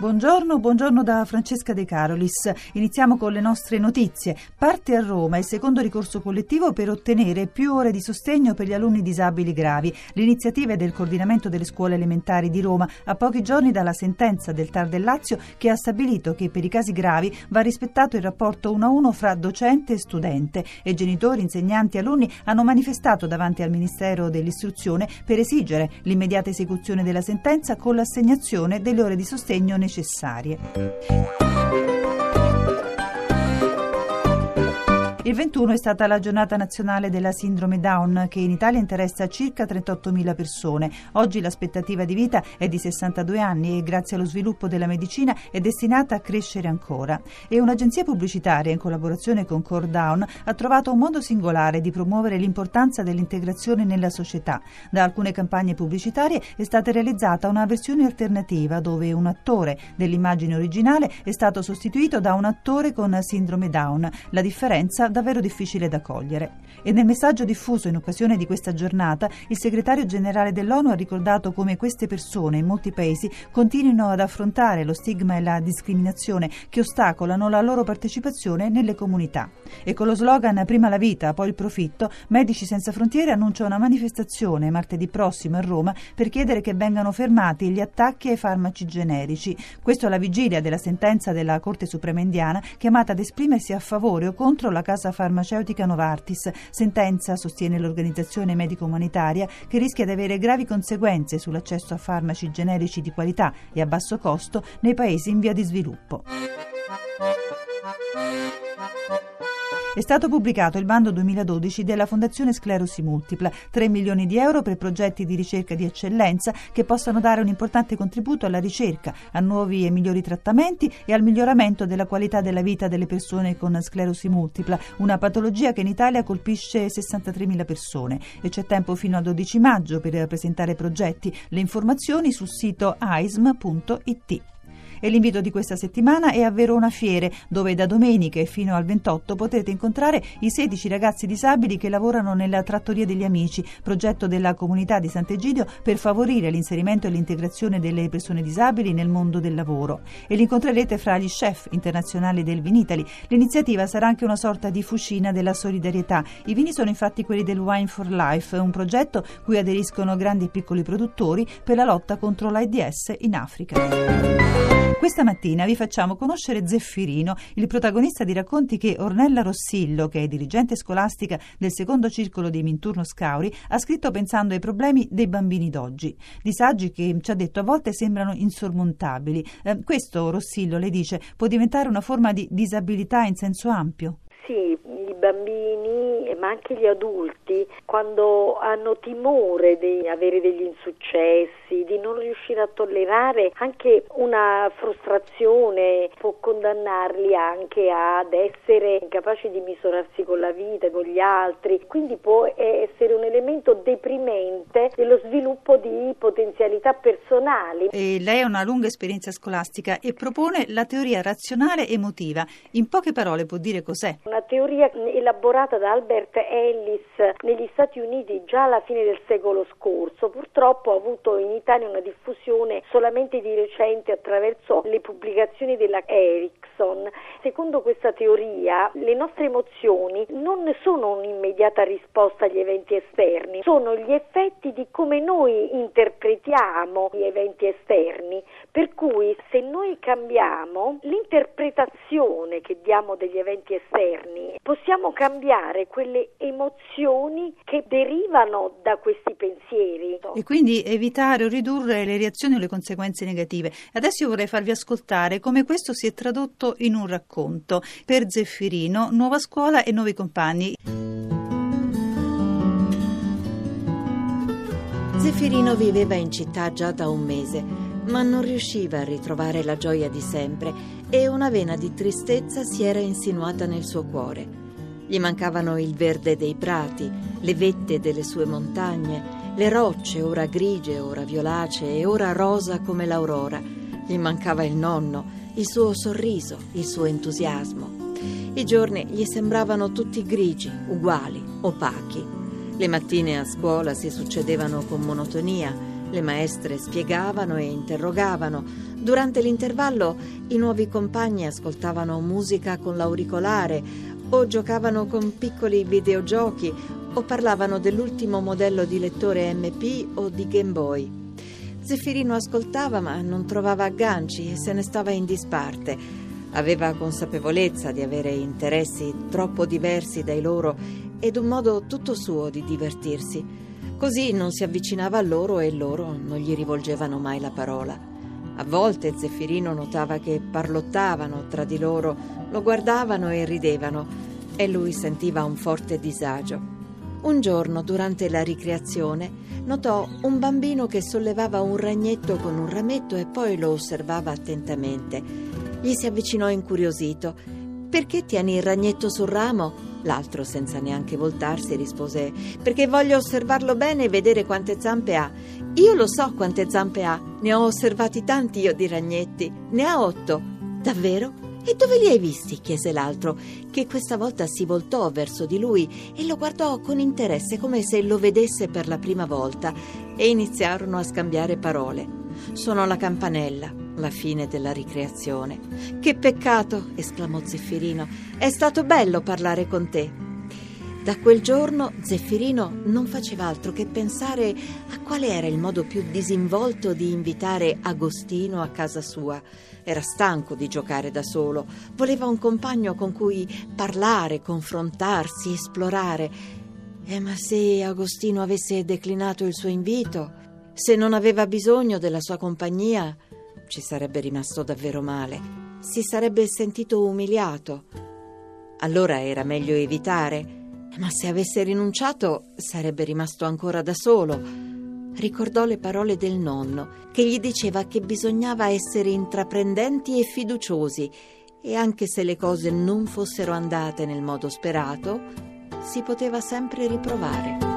Buongiorno, buongiorno da Francesca De Carolis. Iniziamo con le nostre notizie. Parte a Roma il secondo ricorso collettivo per ottenere più ore di sostegno per gli alunni disabili gravi. L'iniziativa è del coordinamento delle scuole elementari di Roma, a pochi giorni dalla sentenza del TAR del Lazio che ha stabilito che per i casi gravi va rispettato il rapporto 1 a 1 fra docente e studente e genitori, insegnanti e alunni hanno manifestato davanti al Ministero dell'Istruzione per esigere l'immediata esecuzione della sentenza con l'assegnazione delle ore di sostegno necessarie necessarie. Il 21 è stata la giornata nazionale della sindrome Down che in Italia interessa circa 38.000 persone. Oggi l'aspettativa di vita è di 62 anni e grazie allo sviluppo della medicina è destinata a crescere ancora. E un'agenzia pubblicitaria in collaborazione con Core Down ha trovato un modo singolare di promuovere l'importanza dell'integrazione nella società. Da alcune campagne pubblicitarie è stata realizzata una versione alternativa dove un attore dell'immagine originale è stato sostituito da un attore con sindrome Down. La differenza davvero difficile da cogliere. E nel messaggio diffuso in occasione di questa giornata, il segretario generale dell'ONU ha ricordato come queste persone in molti paesi continuino ad affrontare lo stigma e la discriminazione che ostacolano la loro partecipazione nelle comunità. E con lo slogan Prima la vita, poi il profitto, Medici Senza Frontiere annuncia una manifestazione martedì prossimo a Roma per chiedere che vengano fermati gli attacchi ai farmaci generici. Questo alla vigilia della sentenza della Corte Suprema Indiana chiamata ad esprimersi a favore o contro la casa farmaceutica Novartis, sentenza, sostiene l'organizzazione medico-umanitaria, che rischia di avere gravi conseguenze sull'accesso a farmaci generici di qualità e a basso costo nei paesi in via di sviluppo. È stato pubblicato il bando 2012 della Fondazione Sclerosi Multipla, 3 milioni di euro per progetti di ricerca di eccellenza che possano dare un importante contributo alla ricerca, a nuovi e migliori trattamenti e al miglioramento della qualità della vita delle persone con sclerosi multipla, una patologia che in Italia colpisce 63.000 persone e c'è tempo fino al 12 maggio per presentare progetti. Le informazioni sul sito aism.it. E l'invito di questa settimana è a Verona Fiere, dove da domenica fino al 28 potrete incontrare i 16 ragazzi disabili che lavorano nella Trattoria degli Amici, progetto della comunità di Sant'Egidio per favorire l'inserimento e l'integrazione delle persone disabili nel mondo del lavoro. E li incontrerete fra gli chef internazionali del Vinitali. L'iniziativa sarà anche una sorta di fucina della solidarietà. I vini sono infatti quelli del Wine for Life, un progetto cui aderiscono grandi e piccoli produttori per la lotta contro l'AIDS in Africa. Questa mattina vi facciamo conoscere Zeffirino, il protagonista di racconti che Ornella Rossillo, che è dirigente scolastica del secondo circolo di Minturno Scauri, ha scritto pensando ai problemi dei bambini d'oggi. Disagi che ci ha detto a volte sembrano insormontabili. Eh, questo, Rossillo, le dice, può diventare una forma di disabilità in senso ampio? Sì, i bambini, ma anche gli adulti, quando hanno timore di avere degli insuccessi, di non riuscire a tollerare anche una frustrazione, può condannarli anche ad essere incapaci di misurarsi con la vita, con gli altri, quindi può essere un elemento deprimente dello sviluppo di potenzialità personali. E lei ha una lunga esperienza scolastica e propone la teoria razionale emotiva. In poche parole può dire cos'è? Una una teoria elaborata da Albert Ellis negli Stati Uniti già alla fine del secolo scorso, purtroppo ha avuto in Italia una diffusione solamente di recente attraverso le pubblicazioni della Erickson. Secondo questa teoria le nostre emozioni non sono un'immediata risposta agli eventi esterni, sono gli effetti di come noi interpretiamo gli eventi esterni, per cui se noi cambiamo l'interpretazione che diamo degli eventi esterni, possiamo cambiare quelle emozioni che derivano da questi pensieri. E quindi evitare o ridurre le reazioni o le conseguenze negative. Adesso io vorrei farvi ascoltare come questo si è tradotto in un racconto per Zeffirino, nuova scuola e nuovi compagni. Zeffirino viveva in città già da un mese ma non riusciva a ritrovare la gioia di sempre e una vena di tristezza si era insinuata nel suo cuore. Gli mancavano il verde dei prati, le vette delle sue montagne, le rocce ora grigie, ora violacee e ora rosa come l'aurora. Gli mancava il nonno, il suo sorriso, il suo entusiasmo. I giorni gli sembravano tutti grigi, uguali, opachi. Le mattine a scuola si succedevano con monotonia, le maestre spiegavano e interrogavano. Durante l'intervallo i nuovi compagni ascoltavano musica con l'auricolare o giocavano con piccoli videogiochi o parlavano dell'ultimo modello di lettore MP o di Game Boy. Zeffirino ascoltava ma non trovava agganci e se ne stava in disparte. Aveva consapevolezza di avere interessi troppo diversi dai loro ed un modo tutto suo di divertirsi. Così non si avvicinava a loro e loro non gli rivolgevano mai la parola. A volte Zeffirino notava che parlottavano tra di loro, lo guardavano e ridevano e lui sentiva un forte disagio. Un giorno, durante la ricreazione, notò un bambino che sollevava un ragnetto con un rametto e poi lo osservava attentamente. Gli si avvicinò incuriosito. Perché tieni il ragnetto sul ramo? L'altro, senza neanche voltarsi, rispose: Perché voglio osservarlo bene e vedere quante zampe ha. Io lo so quante zampe ha. Ne ho osservati tanti io di ragnetti. Ne ha otto. Davvero? E dove li hai visti? chiese l'altro, che questa volta si voltò verso di lui e lo guardò con interesse come se lo vedesse per la prima volta e iniziarono a scambiare parole. Suonò la campanella, la fine della ricreazione. Che peccato! esclamò Zeffirino. È stato bello parlare con te. Da quel giorno Zeffirino non faceva altro che pensare a quale era il modo più disinvolto di invitare Agostino a casa sua. Era stanco di giocare da solo, voleva un compagno con cui parlare, confrontarsi, esplorare. Eh, ma se Agostino avesse declinato il suo invito, se non aveva bisogno della sua compagnia, ci sarebbe rimasto davvero male. Si sarebbe sentito umiliato. Allora era meglio evitare. Ma se avesse rinunciato, sarebbe rimasto ancora da solo ricordò le parole del nonno, che gli diceva che bisognava essere intraprendenti e fiduciosi e anche se le cose non fossero andate nel modo sperato, si poteva sempre riprovare.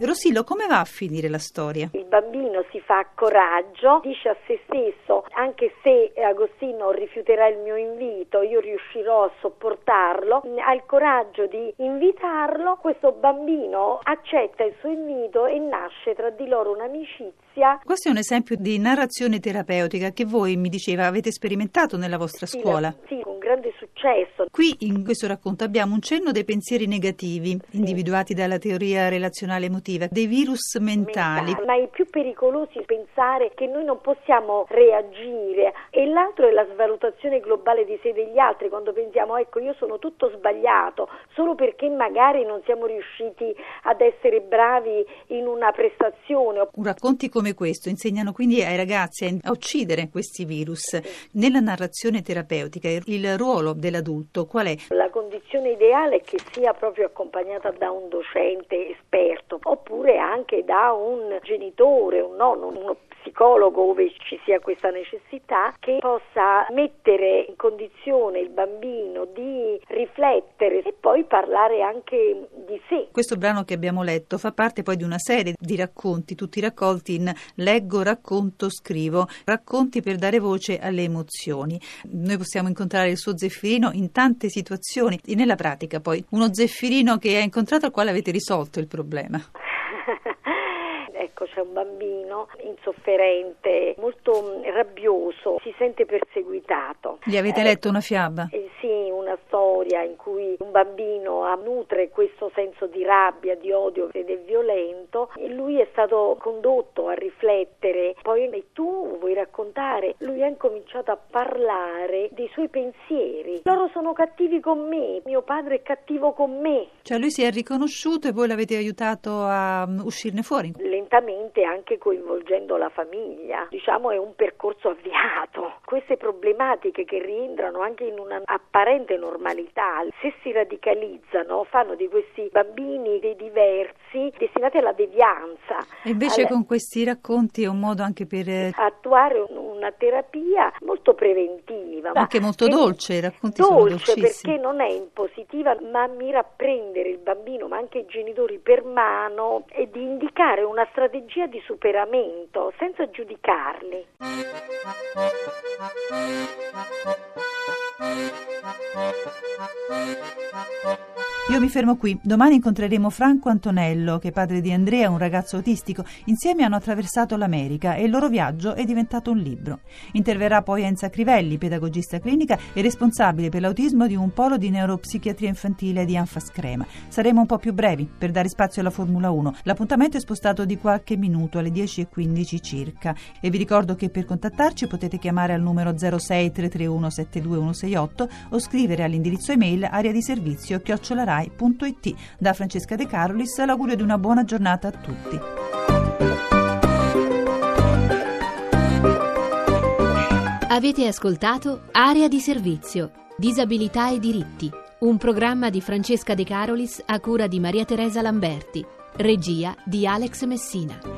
Rosillo, come va a finire la storia? Il bambino si fa coraggio, dice a se stesso, anche se Agostino rifiuterà il mio invito, io riuscirò a sopportarlo, ha il coraggio di invitarlo, questo bambino accetta il suo invito e nasce tra di loro un'amicizia. Questo è un esempio di narrazione terapeutica che voi, mi diceva, avete sperimentato nella vostra scuola. Sì, sì con grande successo. Qui in questo racconto abbiamo un cenno dei pensieri negativi, sì. individuati dalla teoria relazionale emotiva emotiva, dei virus mentali. mentali. Ma i più pericolosi è pensare che noi non possiamo reagire e l'altro è la svalutazione globale di sé degli altri, quando pensiamo ecco io sono tutto sbagliato solo perché magari non siamo riusciti ad essere bravi in una prestazione. Racconti come questo insegnano quindi ai ragazzi a uccidere questi virus. Nella narrazione terapeutica il ruolo dell'adulto qual è? La condizione ideale è che sia proprio accompagnata da un docente esperto oppure anche da un genitore, un nonno, uno psicologo ove ci sia questa necessità che possa mettere in condizione il bambino di riflettere e poi parlare anche di sé. Questo brano che abbiamo letto fa parte poi di una serie di racconti, tutti raccolti in Leggo, racconto, scrivo, racconti per dare voce alle emozioni. Noi possiamo incontrare il suo Zeffirino in tante situazioni e nella pratica poi uno Zeffirino che ha incontrato al quale avete risolto il problema c'è un bambino insofferente, molto mm, rabbioso, si sente perseguitato. Gli avete eh, letto una fiaba? Eh, sì, una storia in cui un bambino nutre questo senso di rabbia, di odio ed è violento e lui è stato condotto a riflettere. Poi e tu vuoi raccontare? Lui ha incominciato a parlare dei suoi pensieri. Loro sono cattivi con me, mio padre è cattivo con me. Cioè lui si è riconosciuto e voi l'avete aiutato a mm, uscirne fuori? Lentamente anche coinvolgendo la famiglia. Diciamo è un percorso avviato. Queste problematiche che rientrano anche in una apparente normalità, se si radicalizzano, fanno di questi bambini dei diversi destinati alla devianza. E invece alla... con questi racconti è un modo anche per eh, attuare una terapia molto preventiva. Anche molto dolce, i racconti dolce perché non è impositiva, ma mira a prendere il bambino, ma anche i genitori per mano e di indicare una strategia di superamento senza giudicarli. Io mi fermo qui. Domani incontreremo Franco Antonello, che è padre di Andrea, un ragazzo autistico. Insieme hanno attraversato l'America e il loro viaggio è diventato un libro. Interverrà poi Enza Crivelli, pedagogista clinica e responsabile per l'autismo di un polo di neuropsichiatria infantile di Anfas Crema. Saremo un po' più brevi per dare spazio alla Formula 1. L'appuntamento è spostato di qualche minuto alle 10.15 circa. E vi ricordo che per contattarci potete chiamare al numero 06 331 72168 o scrivere all'indirizzo email area di servizio chiocciolarai rai.it. Da Francesca De Carolis l'augurio di una buona giornata a tutti. Avete ascoltato Area di servizio, disabilità e diritti, un programma di Francesca De Carolis a cura di Maria Teresa Lamberti, regia di Alex Messina.